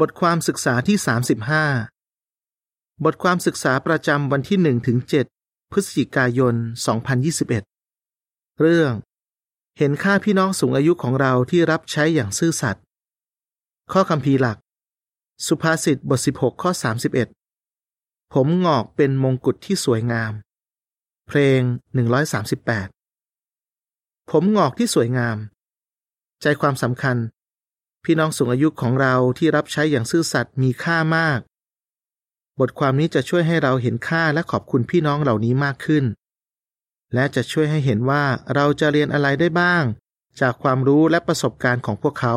บทความศึกษาที่ 35 บทความศึกษาประจำวันที่1ถึง7พฤศจิกายน 2021 เรื่อง เห็นค่าพี่น้องสูงอายุของเราที่รับใช้อย่างซื่อสัตย์ ข้อคำพีหลัก สุภาษิตบท 16 ข้อ 31 ผมงอกเป็นมงกุฎที่สวยงาม เพลง 138 ผมงอกที่สวยงาม ใจความสำคัญ พี่น้องสูงอายุของเราที่รับใช้อย่างซื่อสัตย์มีค่ามาก บทความนี้จะช่วยให้เราเห็นค่าและขอบคุณพี่น้องเหล่านี้มากขึ้น และจะช่วยให้เห็นว่าเราจะเรียนอะไรได้บ้าง จากความรู้และประสบการณ์ของพวกเขา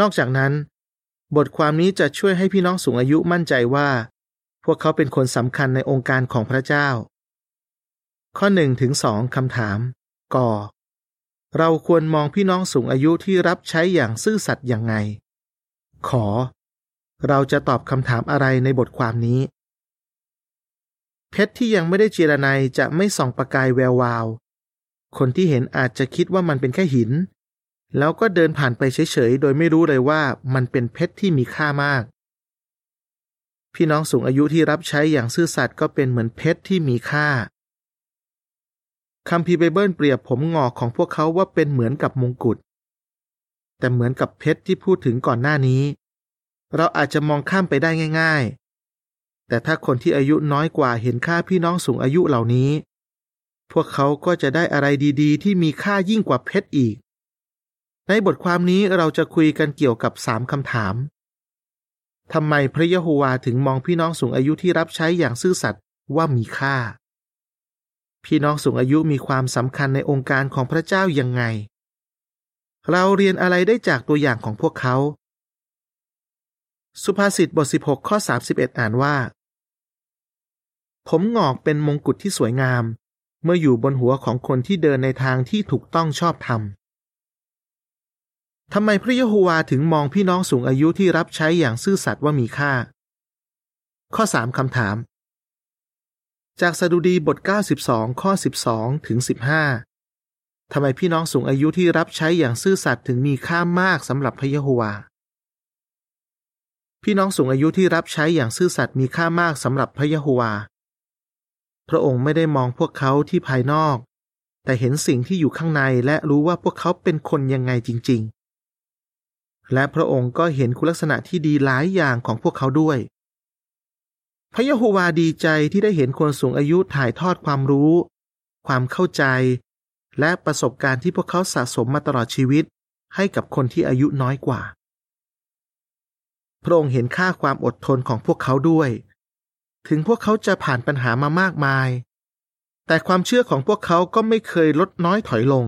นอกจากนั้น บทความนี้จะช่วยให้พี่น้องสูงอายุมั่นใจว่า พวกเขาเป็นคนสำคัญในองค์การของพระเจ้า ข้อ1ถึง2คำถามก่อ เราควรมองพี่น้องสูงอายุที่รับใช้อย่างซื่อสัตย์อย่างไง ขอ เราจะตอบคำถามอะไรในบทความนี้ เพชรที่ยังไม่ได้เจรไนจะไม่ส่องประกายแวววาว คนที่เห็นอาจจะคิดว่ามันเป็นแค่หิน แล้วก็เดินผ่านไปเฉยๆ โดยไม่รู้เลยว่ามันเป็นเพชรที่มีค่ามาก พี่น้องสูงอายุที่รับใช้อย่างซื่อสัตย์ก็เป็นเหมือนเพชรที่มีค่า คัมภีร์ไบเบิลเปรียบผมงอกของพวกเขาว่าเป็นเหมือนกับมงกุฎ แต่เหมือนกับเพชรที่พูดถึงก่อนหน้านี้ เราอาจจะมองข้ามไปได้ง่าย ๆ แต่ถ้าคนที่อายุน้อยกว่าเห็นค่าพี่น้องสูงอายุเหล่านี้ พวกเขาก็จะได้อะไรดีๆ ที่มีค่ายิ่งกว่าเพชรอีก ในบทความนี้เราจะคุยกันเกี่ยวกับสามคำถามทำไมพระยะโฮวาถึงมองพี่น้องสูงอายุที่รับใช้อย่างซื่อสัตย์ว่ามีค่า พี่น้องสูงอายุมีความสำคัญในองค์การของพระเจ้ายังไง เราเรียนอะไรได้จากตัวอย่างของพวกเขา สุภาษิตบท 16 ข้อ 31 อ่านว่า ผมงอกเป็นมงกุฎที่สวยงาม เมื่ออยู่บนหัวของคนที่เดินในทางที่ถูกต้องชอบธรรมทำไมพระเยโฮวาถึงมองพี่น้องสูงอายุที่รับใช้อย่างซื่อสัตย์ว่ามีค่า ข้อ 3 คำถาม จากสดุดีบท 92 ข้อ 12 ถึง 15 ทำไมพี่น้องสูงอายุที่รับใช้อย่างซื่อสัตย์ถึงมีค่ามากสำหรับพระเยโฮวา พี่น้องสูงอายุที่รับใช้อย่างซื่อสัตย์มีค่ามากสำหรับพระเยโฮวา พระองค์ไม่ได้มองพวกเขาที่ภายนอก แต่เห็นสิ่งที่อยู่ข้างในและรู้ว่าพวกเขาเป็นคนยังไงจริง ๆ และพระองค์ก็เห็นคุณลักษณะที่ดีหลายอย่างของพวกเขาด้วย พระยะโฮวาดีใจที่ได้เห็นคนสูงอายุถ่ายทอดความรู้ ความเข้าใจ และประสบการณ์ที่พวกเขาสะสมมาตลอดชีวิต ให้กับคนที่อายุน้อยกว่า พระองค์เห็นค่าความอดทนของพวกเขาด้วย ถึงพวกเขาจะผ่านปัญหามามากมาย แต่ความเชื่อของพวกเขาก็ไม่เคยลดน้อยถอยลง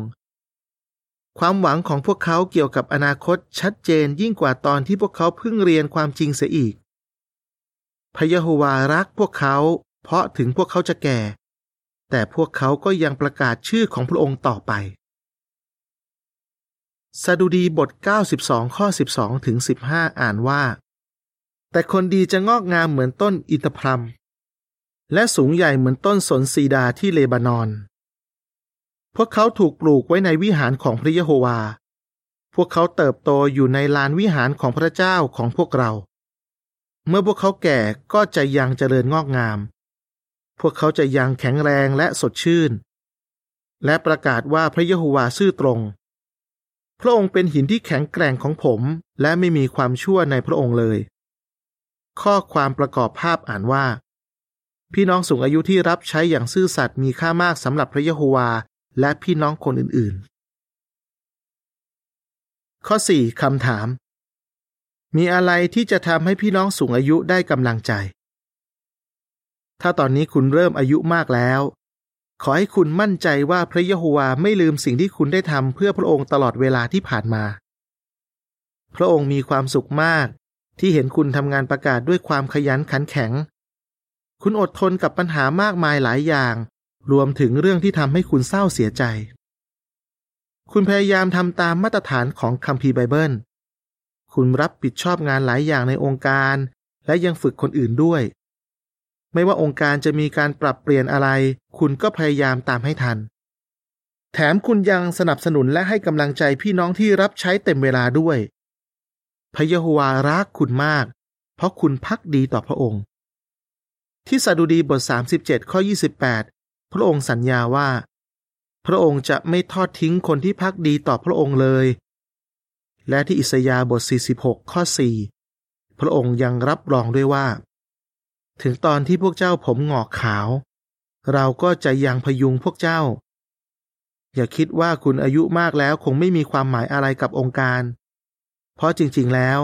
ความหวังของพวกเขาเกี่ยวกับอนาคตชัดเจนยิ่งกว่าตอนที่พวกเขาเพิ่งเรียนความจริงเสียอีก พระยะโฮวารักพวกเขา เพราะถึงพวกเขาจะแก่ แต่พวกเขาก็ยังประกาศชื่อของพระองค์ต่อไปสดุดีบท 92 ข้อ 12 ถึง 15 อ่านว่า แต่คนดีจะงอกงามเหมือนต้นอิตพรัม และสูงใหญ่เหมือนต้นสนซีดาที่เลบานอน พวกเขาถูกปลูกไว้ในวิหารของพระยะโฮวา พวกเขาเติบโตอยู่ในลานวิหารของพระเจ้าของพวกเรา เมื่อพวกเขาแก่ก็จะยังเจริญงอกงาม พวกเขาจะยังแข็งแรงและสดชื่น และประกาศว่าพระเยโฮวาซื่อตรง พระองค์เป็นหินที่แข็งแกร่งของผม และไม่มีความชั่วในพระองค์เลย ข้อความประกอบภาพอ่านว่า พี่น้องสูงอายุที่รับใช้อย่างซื่อสัตย์มีค่ามากสำหรับพระเยโฮวาและพี่น้องคนอื่นๆ ข้อ 4 คำถาม มีอะไรที่จะทำให้พี่น้องสูงอายุได้กำลังใจ ถ้าตอนนี้คุณเริ่มอายุมากแล้ว ขอให้คุณมั่นใจว่าพระเยโฮวาไม่ลืมสิ่งที่คุณได้ทำเพื่อพระองค์ตลอดเวลาที่ผ่านมา พระองค์มีความสุขมาก ที่เห็นคุณทำงานประกาศด้วยความขยันขันแข็ง คุณอดทนกับปัญหามากมายหลายอย่าง รวมถึงเรื่องที่ทำให้คุณเศร้าเสียใจ คุณพยายามทำตามมาตรฐานของคัมภีร์ไบเบิล คุณรับผิดชอบงานหลายอย่างในองค์การ และยังฝึกคนอื่นด้วย ไม่ว่าองค์การจะมีการปรับเปลี่ยนอะไร คุณก็พยายามตามให้ทัน แถมคุณยังสนับสนุนและให้กำลังใจพี่น้องที่รับใช้เต็มเวลาด้วย พระยะโฮวารักคุณมาก เพราะคุณพักดีต่อพระองค์ ที่สดุดีบท 37 ข้อ 28 พระองค์สัญญาว่า พระองค์จะไม่ทอดทิ้งคนที่พักดีต่อพระองค์เลย และที่อิสยาห์บท 46 ข้อ 4 พระองค์ยังรับรองด้วยว่า ถึงตอนที่พวกเจ้าผมหงอกขาว เราก็จะยังพยุงพวกเจ้า อย่าคิดว่าคุณอายุมากแล้วคงไม่มีความหมายอะไรกับองค์การ เพราะจริงๆแล้ว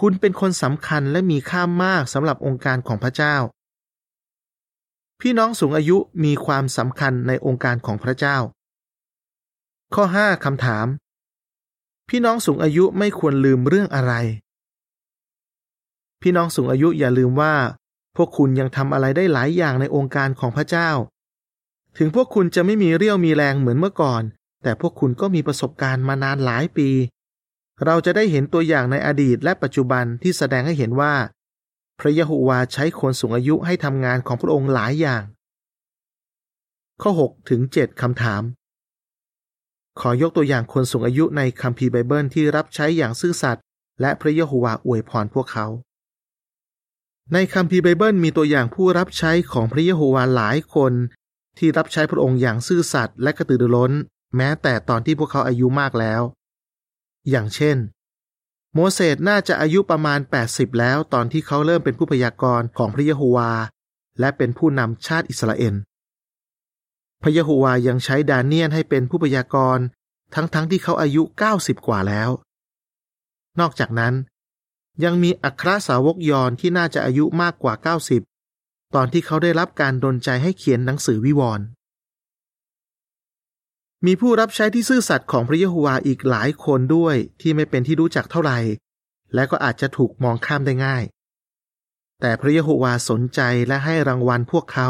คุณเป็นคนสำคัญและมีค่ามากสำหรับองค์การของพระเจ้า พี่น้องสูงอายุมีความสำคัญในองค์การของพระเจ้า ข้อ 5คำถาม พี่น้องสูงอายุไม่ควรลืมเรื่องอะไร พี่น้องสูงอายุอย่าลืมว่า พวกคุณยังทำอะไรได้หลายอย่างในองค์การของพระเจ้า ถึงพวกคุณจะไม่มีเรี่ยวมีแรงเหมือนเมื่อก่อน แต่พวกคุณก็มีประสบการณ์มานานหลายปี เราจะได้เห็นตัวอย่างในอดีตและปัจจุบันที่แสดงให้เห็นว่า พระยะโฮวาใช้คนสูงอายุให้ทำงานของพระองค์หลายอย่าง ข้อ 6 ถึง 7คำถาม ขอยกตัวอย่างคนสูงอายุในคัมภีร์ไบเบิลที่รับใช้อย่างซื่อสัตย์และพระเยโฮวาอวยพรพวกเขา ในคัมภีร์ไบเบิลมีตัวอย่างผู้รับใช้ของพระเยโฮวาหลายคน ที่รับใช้พระองค์อย่างซื่อสัตย์และกระตือรือร้น แม้แต่ตอนที่พวกเขาอายุมากแล้ว อย่างเช่น โมเสสน่าจะอายุประมาณ 80 แล้วตอนที่เขาเริ่มเป็นผู้พยากรณ์ของพระเยโฮวา และเป็นผู้นำชาติอิสราเอล ระยะโฮวายังใช้ดาเนียนให้เป็นผู้พยากรณ์ทั้งๆทที่เขาอายุ 90 กว่าแล้ว นอกจากนั้น ยังมีอัครสาวกยอนที่น่าจะอายุมากกว่า 90 ตอนที่เขาได้รับการดลใจให้เขียนหนังสือวิวรณ์มีผู้รับใช้ที่ซื่อสัตย์ของพระเยโฮวาอีกหลายคนด้วยที่ไม่เป็นที่รู้จักเท่าไหร่ และก็อาจจะถูกมองข้ามได้ง่าย แต่พระเยโฮวาสนใจและให้รางวัลพวกเขา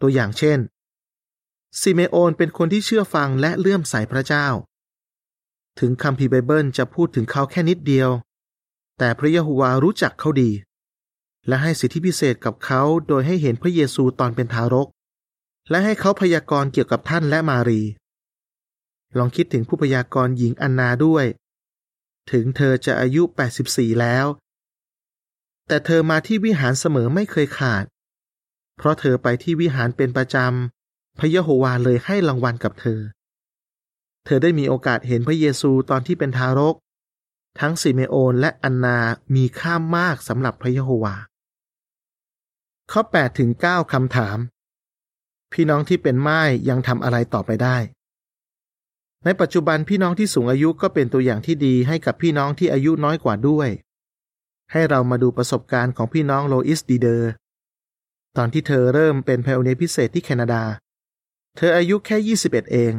ตัวอย่างเช่น ซิเมโอนเป็นคนที่เชื่อฟังและเลื่อมใสพระเจ้า ถึงคัมภีร์ไบเบิลจะพูดถึงเขาแค่นิดเดียว แต่พระเยโฮวารู้จักเขาดี และให้สิทธิพิเศษกับเขาโดยให้เห็นพระเยซูตอนเป็นทารก และให้เขาพยากรณ์เกี่ยวกับท่านและมารี ลองคิดถึงผู้พยากรณ์หญิงอันนาด้วย ถึงเธอจะอายุ 84 แล้ว แต่เธอมาที่วิหารเสมอไม่เคยขาด เพราะเธอไปที่วิหารเป็นประจำ พระยะโฮวาเลยให้รางวัลกับเธอ เธอได้มีโอกาสเห็นพระเยซูตอนที่เป็นทารก ทั้งซิเมโอนและอันนามีค่ามากสำหรับพระยะโฮวา ข้อ8ถึง9คำถาม พี่น้องที่เป็นไม้ยังทำอะไรต่อไปได้ ในปัจจุบันพี่น้องที่สูงอายุก็เป็นตัวอย่างที่ดีให้กับพี่น้องที่อายุน้อยกว่าด้วย ให้เรามาดูประสบการณ์ของพี่น้องโลอิสดีเดอร์ ตอนที่เธอเริ่มเป็นพลเนีพิเศษที่แคนาดา เธออายุแค่ 21 เอง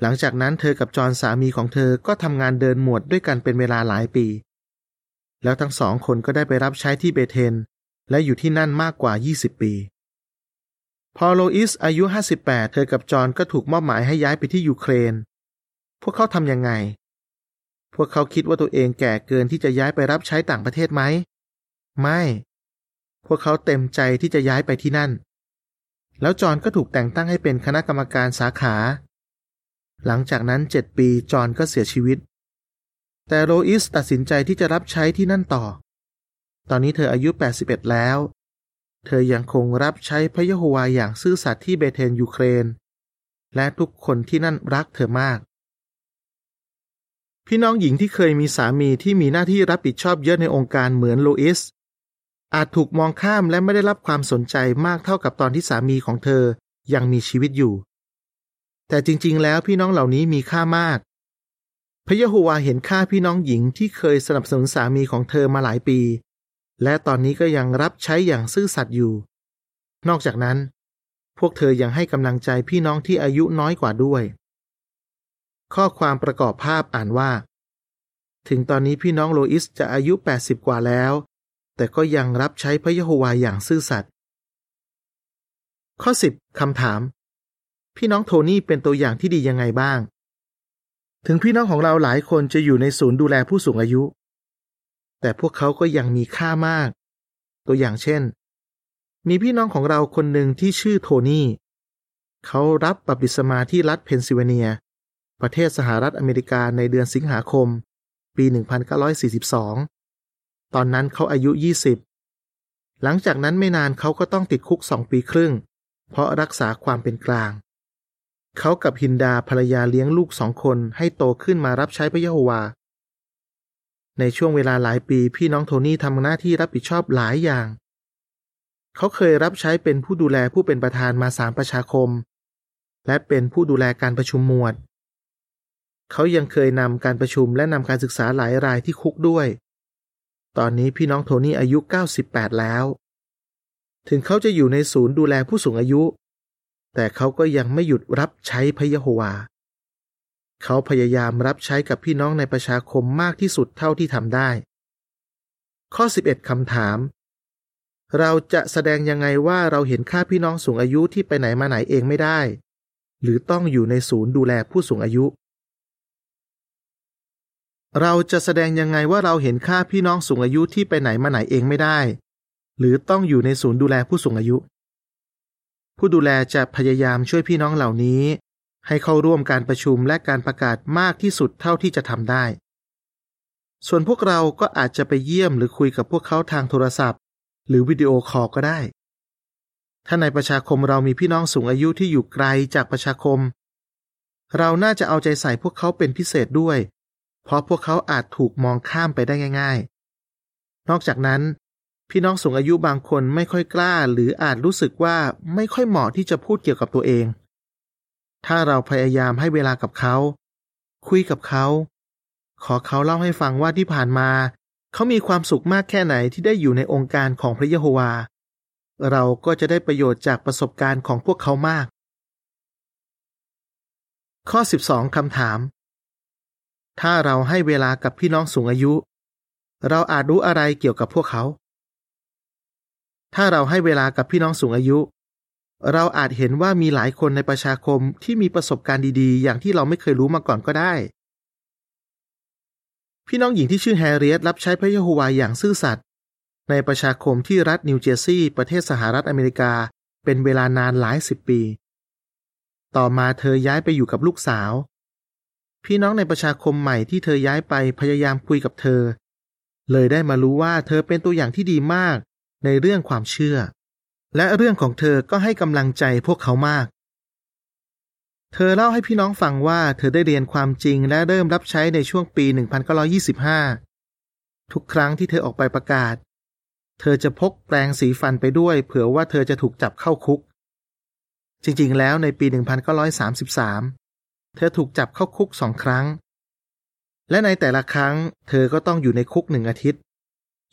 หลังจากนั้นเธอกับจอห์นสามีของเธอก็ทำงานเดินหมวดด้วยกันเป็นเวลาหลายปี แล้วทั้งสองคนก็ได้ไปรับใช้ที่เบเทน และอยู่ที่นั่นมากกว่า 20 ปี พอโลอิสอายุ 58 เธอกับจอห์นก็ถูกมอบหมายให้ย้ายไปที่ยูเครน พวกเขาทำยังไง พวกเขาคิดว่าตัวเองแก่เกินที่จะย้ายไปรับใช้ต่างประเทศไหม ไม่ พวกเขาเต็มใจที่จะย้ายไปที่นั่น แล้วจอห์นก็ถูกแต่งตั้งให้เป็นคณะกรรมการสาขา หลังจากนั้นเจ็ดปีจอห์นก็เสียชีวิต แต่โลอิสตัดสินใจที่จะรับใช้ที่นั่นต่อ ตอนนี้เธออายุ 81 แล้ว เธอยังคงรับใช้พระยะโฮวาอย่างซื่อสัตย์ที่เบเทนยูเครน และทุกคนที่นั่นรักเธอมาก พี่น้องหญิงที่เคยมีสามีที่มีหน้าที่รับผิดชอบเยอะในองค์การเหมือนโลอิส อาจถูกมองข้ามและไม่ได้รับความสนใจมากเท่ากับตอนที่สามีของเธอยังมีชีวิตอยู่ แต่จริงๆ แล้วพี่น้องเหล่านี้มีค่ามาก พระยะโฮวาเห็นค่าพี่น้องหญิงที่เคยสนับสนุนสามีของเธอมาหลายปี และตอนนี้ก็ยังรับใช้อย่างซื่อสัตย์อยู่ นอกจากนั้น พวกเธอยังให้กำลังใจพี่น้องที่อายุน้อยกว่าด้วย ข้อความประกอบภาพอ่านว่า ถึงตอนนี้พี่น้องโลอิสจะอายุ 80 กว่าแล้ว แต่ก็ยังรับใช้พระยะโฮวาอย่างซื่อสัตย์ข้อ 10คำถาม พี่น้องโทนี่เป็นตัวอย่างที่ดียังไงบ้าง ถึงพี่น้องของเราหลายคนจะอยู่ในศูนย์ดูแลผู้สูงอายุ แต่พวกเขาก็ยังมีค่ามาก ตัวอย่างเช่น มีพี่น้องของเราคนหนึ่งที่ชื่อโทนี่ เขารับบัพติศมาที่รัฐเพนซิลเวเนีย ประเทศสหรัฐอเมริกาในเดือนสิงหาคม ปี 1942 ตอนนั้นเขาอายุ 20 หลังจากนั้นไม่นานเขาก็ต้องติดคุกสองปีครึ่ง เพราะรักษาความเป็นกลาง เขากับฮินดาภรรยาเลี้ยงลูกสองคนให้โตขึ้นมารับใช้พระยะโฮวา ในช่วงเวลาหลายปีพี่น้องโทนี่ทำหน้าที่รับผิดชอบหลายอย่าง เขาเคยรับใช้เป็นผู้ดูแลผู้เป็นประธานมาสามประชาคม และเป็นผู้ดูแลการประชุมหมวด เขายังเคยนำการประชุมและนำการศึกษาหลายรายที่คุกด้วย ตอนนี้พี่น้องโทนี่อายุ 98 แล้ว ถึงเขาจะอยู่ในศูนย์ดูแลผู้สูงอายุ แต่เขาก็ยังไม่หยุดรับใช้พระยะโฮวา เขาพยายามรับใช้กับพี่น้องในประชาคมมากที่สุดเท่าที่ทำได้ ข้อ 11คำถาม เราจะแสดงยังไงว่าเราเห็นค่าพี่น้องสูงอายุที่ไปไหนมาไหนเองไม่ได้ หรือต้องอยู่ในศูนย์ดูแลผู้สูงอายุ เราจะแสดงยังไงว่าเราเห็นค่าพี่น้องสูงอายุที่ไปไหนมาไหนเองไม่ได้ หรือต้องอยู่ในศูนย์ดูแลผู้สูงอายุ ผู้ดูแลจะพยายามช่วยพี่น้องเหล่านี้ ให้เข้าร่วมการประชุมและการประกาศมากที่สุดเท่าที่จะทำได้ ส่วนพวกเราก็อาจจะไปเยี่ยมหรือคุยกับพวกเขาทางโทรศัพท์ หรือวิดีโอคอลก็ได้ ถ้าในประชาคมเรามีพี่น้องสูงอายุที่อยู่ไกลจากประชาคม เราน่าจะเอาใจใส่พวกเขาเป็นพิเศษด้วย เพราะพวกเขาอาจถูกมองข้ามไปได้ง่าย ๆ นอกจากนั้นพี่น้องสูงอายุบางคนไม่ค่อยกล้า หรืออาจรู้สึกว่าไม่ค่อยเหมาะที่จะพูดเกี่ยวกับตัวเอง ถ้าเราพยายามให้เวลากับเขา คุยกับเขา ขอเขาเล่าให้ฟังว่าที่ผ่านมา เขามีความสุขมากแค่ไหนที่ได้อยู่ในองค์การของพระเยโฮวา เราก็จะได้ประโยชน์จากประสบการณ์ของพวกเขามาก ข้อ 12คำถาม ถ้าเราให้เวลากับพี่น้องสูงอายุ เราอาจรู้อะไรเกี่ยวกับพวกเขา ถ้าเราให้เวลากับพี่น้องสูงอายุ เราอาจเห็นว่ามีหลายคนในประชาคมที่มีประสบการณ์ดีๆ อย่างที่เราไม่เคยรู้มาก่อนก็ได้ พี่น้องหญิงที่ชื่อแฮร์เรียตรับใช้พระเยโฮวาอย่างซื่อสัตย์ในประชาคมที่รัฐนิวเจอร์ซีย์ประเทศสหรัฐอเมริกาเป็นเวลานานหลายสิบปี ต่อมาเธอย้ายไปอยู่กับลูกสาว พี่น้องในประชาคมใหม่ที่เธอย้ายไปพยายามคุยกับเธอ เลยได้มารู้ว่าเธอเป็นตัวอย่างที่ดีมากในเรื่องความเชื่อ และเรื่องของเธอก็ให้กำลังใจพวกเขามาก เธอเล่าให้พี่น้องฟังว่าเธอได้เรียนความจริงและเริ่มรับใช้ในช่วงปี 1925 ทุกครั้งที่เธอออกไปประกาศ เธอจะพกแปรงสีฟันไปด้วย เผื่อว่าเธอจะถูกจับเข้าคุก จริงๆ แล้วในปี 1933 เธอถูกจับเข้าคุกสองครั้ง และในแต่ละครั้ง เธอก็ต้องอยู่ในคุกหนึ่งอาทิตย์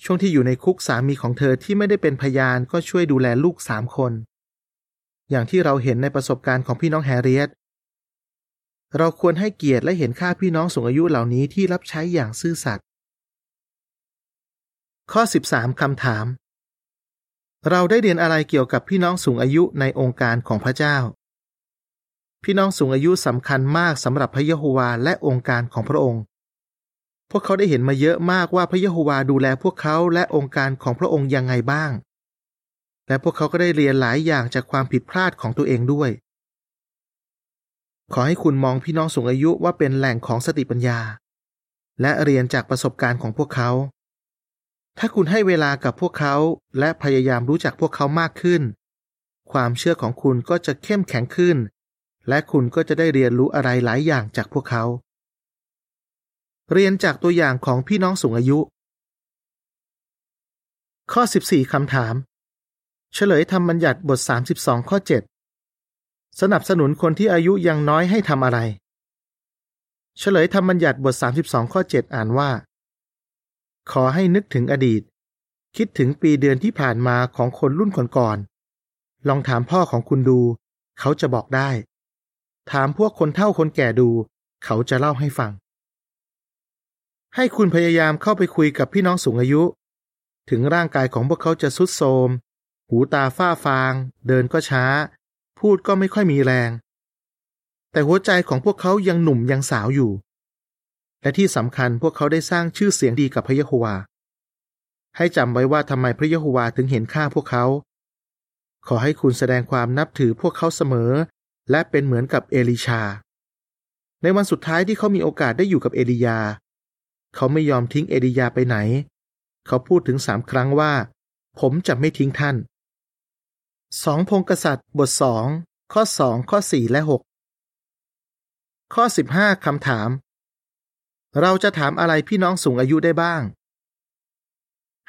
ช่วงที่อยู่ในคุกสามีของเธอที่ไม่ได้เป็นพยานก็ช่วยดูแลลูกสามคน อย่างที่เราเห็นในประสบการณ์ของพี่น้องแฮร์เรียตเราควรให้เกียรติและเห็นค่าพี่น้องสูงอายุเหล่านี้ที่รับใช้อย่างซื่อสัตย์ข้อ 13คำถาม เราได้เรียนอะไรเกี่ยวกับพี่น้องสูงอายุในองค์การของพระเจ้า พี่น้องสูงอายุสำคัญมากสำหรับพระเยโฮวาและองค์การของพระองค์ พวกเขาได้เห็นมาเยอะมากว่าพระเยโฮวาดูแลพวกเขาและองค์การของพระองค์ยังไงบ้าง และพวกเขาก็ได้เรียนหลายอย่างจากความผิดพลาดของตัวเองด้วย ขอให้คุณมองพี่น้องสูงอายุว่าเป็นแหล่งของสติปัญญา และเรียนจากประสบการณ์ของพวกเขา ถ้าคุณให้เวลากับพวกเขาและพยายามรู้จักพวกเขามากขึ้น ความเชื่อของคุณก็จะเข้มแข็งขึ้น และคุณก็จะได้เรียนรู้อะไรหลายอย่างจากพวกเขา เรียนจากตัวอย่างของพี่น้องสูงอายุ ข้อ 14 คำถาม เฉลยธรรมบัญญัติบท 32 ข้อ 7 สนับสนุนคนที่อายุยังน้อยให้ทำอะไร เฉลยธรรมบัญญัติบท 32 ข้อ 7 อ่านว่า ขอให้นึกถึงอดีต คิดถึงปีเดือนที่ผ่านมาของคนรุ่นก่อนๆลองถามพ่อของคุณดู เขาจะบอกได้ ถามพวกคนเฒ่าคนแก่ดู เขาจะเล่าให้ฟัง ให้คุณพยายามเข้าไปคุยกับพี่น้องสูงอายุ ถึงร่างกายของพวกเขาจะสุดโทมหูตาฝ้าฟาง เดินก็ช้า พูดก็ไม่ค่อยมีแรง แต่หัวใจของพวกเขายังหนุ่มยังสาวอยู่ และที่สำคัญพวกเขาได้สร้างชื่อเสียงดีกับพระเยโฮวา ให้จำไว้ว่าทำไมพระเยโฮวาถึงเห็นค่าพวกเขา ขอให้คุณแสดงความนับถือพวกเขาเสมอ และเป็นเหมือนกับเอลิชา ในวันสุดท้ายที่เขามีโอกาสได้อยู่กับเอลียา เขาไม่ยอมทิ้งเอลียาไปไหน เขาพูดถึงสามครั้งว่า ผมจะไม่ทิ้งท่านสองพงกษัตริย์บทสองข้อสองข้อสี่และหกข้อสิบห้าคำถาม เราจะถามอะไรพี่น้องสูงอายุได้บ้าง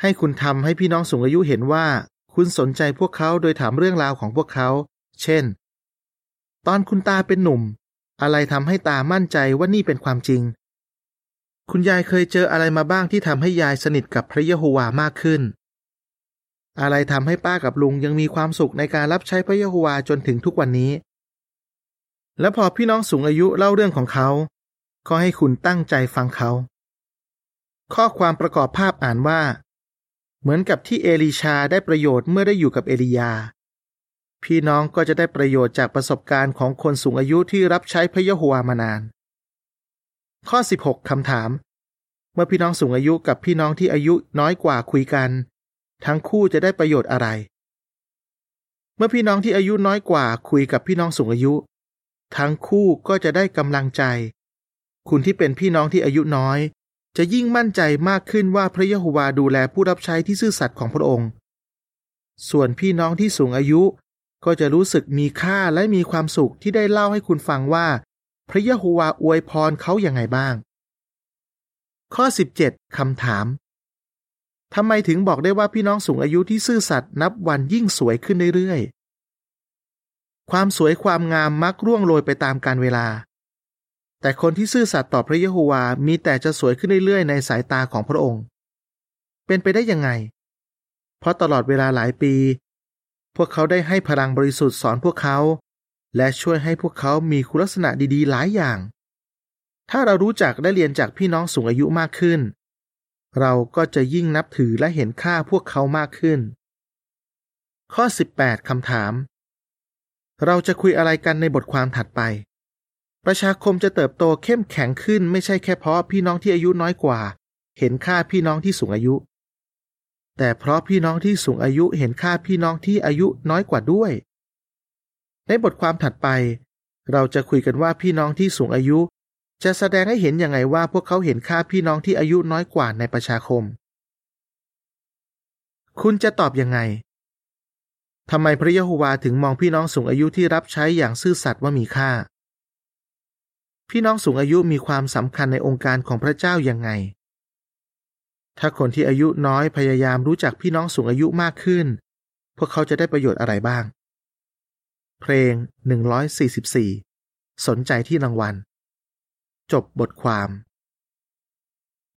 ให้คุณทำให้พี่น้องสูงอายุเห็นว่า คุณสนใจพวกเขาโดยถามเรื่องราวของพวกเขา เช่น ตอนคุณตาเป็นหนุ่ม อะไรทำให้ตามั่นใจว่านี่เป็นความจริง คุณยายเคยเจออะไรมาบ้างที่ทำให้ยายสนิทกับพระเยโฮวามากขึ้น อะไรทำให้ป้ากับลุงยังมีความสุขในการรับใช้พระเยโฮวาจนถึงทุกวันนี้ และพอพี่น้องสูงอายุเล่าเรื่องของเขา ก็ให้คุณตั้งใจฟังเขา ข้อความประกอบภาพอ่านว่า เหมือนกับที่เอลีชาได้ประโยชน์เมื่อได้อยู่กับเอลียา พี่น้องก็จะได้ประโยชน์จากประสบการณ์ของคนสูงอายุที่รับใช้พระเยโฮวามานาน ข้อ 16คำถาม เมื่อพี่น้องสูงอายุกับพี่น้องที่อายุน้อยกว่าคุยกัน ทั้งคู่จะได้ประโยชน์อะไร เมื่อพี่น้องที่อายุน้อยกว่าคุยกับพี่น้องสูงอายุ ทั้งคู่ก็จะได้กำลังใจ คุณที่เป็นพี่น้องที่อายุน้อย จะยิ่งมั่นใจมากขึ้นว่าพระเยโฮวาดูแลผู้รับใช้ที่ซื่อสัตย์ของพระองค์ ส่วนพี่น้องที่สูงอายุ ก็จะรู้สึกมีค่าและมีความสุขที่ได้เล่าให้คุณฟังว่า พระเยโฮวาอวยพรเขาอย่างไงบ้าง ข้อ 17คำถามทำไมถึงบอกได้ว่าพี่น้องสูงอายุที่ซื่อสัตย์นับวันยิ่งสวยขึ้นเรื่อยๆ ความสวยความงามมักร่วงโรยไปตามกาลเวลา แต่คนที่ซื่อสัตย์ต่อพระเยโฮวา มีแต่จะสวยขึ้นเรื่อยๆ ในสายตาของพระองค์ เป็นไปได้ยังไง เพราะตลอดเวลาหลายปี พวกเขาได้ให้พลังบริสุทธิ์สอนพวกเขา และช่วยให้พวกเขามีคุณลักษณะดีๆ หลายอย่าง ถ้าเรารู้จักได้เรียนจากพี่น้องสูงอายุมากขึ้น เราก็จะยิ่งนับถือและเห็นค่าพวกเขามากขึ้น ข้อ 18คำถาม เราจะคุยอะไรกันในบทความถัดไป ประชาคมจะเติบโตเข้มแข็งขึ้นไม่ใช่แค่เพราะพี่น้องที่อายุน้อยกว่า เห็นค่าพี่น้องที่สูงอายุ แต่เพราะพี่น้องที่สูงอายุเห็นค่าพี่น้องที่อายุน้อยกว่าด้วย ในบทความถัดไป เราจะคุยกันว่าพี่น้องที่สูงอายุ จะแสดงให้เห็นอย่างไรว่าพวกเขาเห็นค่าพี่น้องที่อายุน้อยกว่าในประชาคม คุณจะตอบยังไงทำไมพระยะโฮวาถึงมองพี่น้องสูงอายุที่รับใช้อย่างซื่อสัตย์ว่ามีค่า พี่น้องสูงอายุมีความสำคัญในองค์การของพระเจ้ายังไง ถ้าคนที่อายุน้อยพยายามรู้จักพี่น้องสูงอายุมากขึ้น พวกเขาจะได้ประโยชน์อะไรบ้าง เพลง 144 สนใจที่รางวัล จบบทความ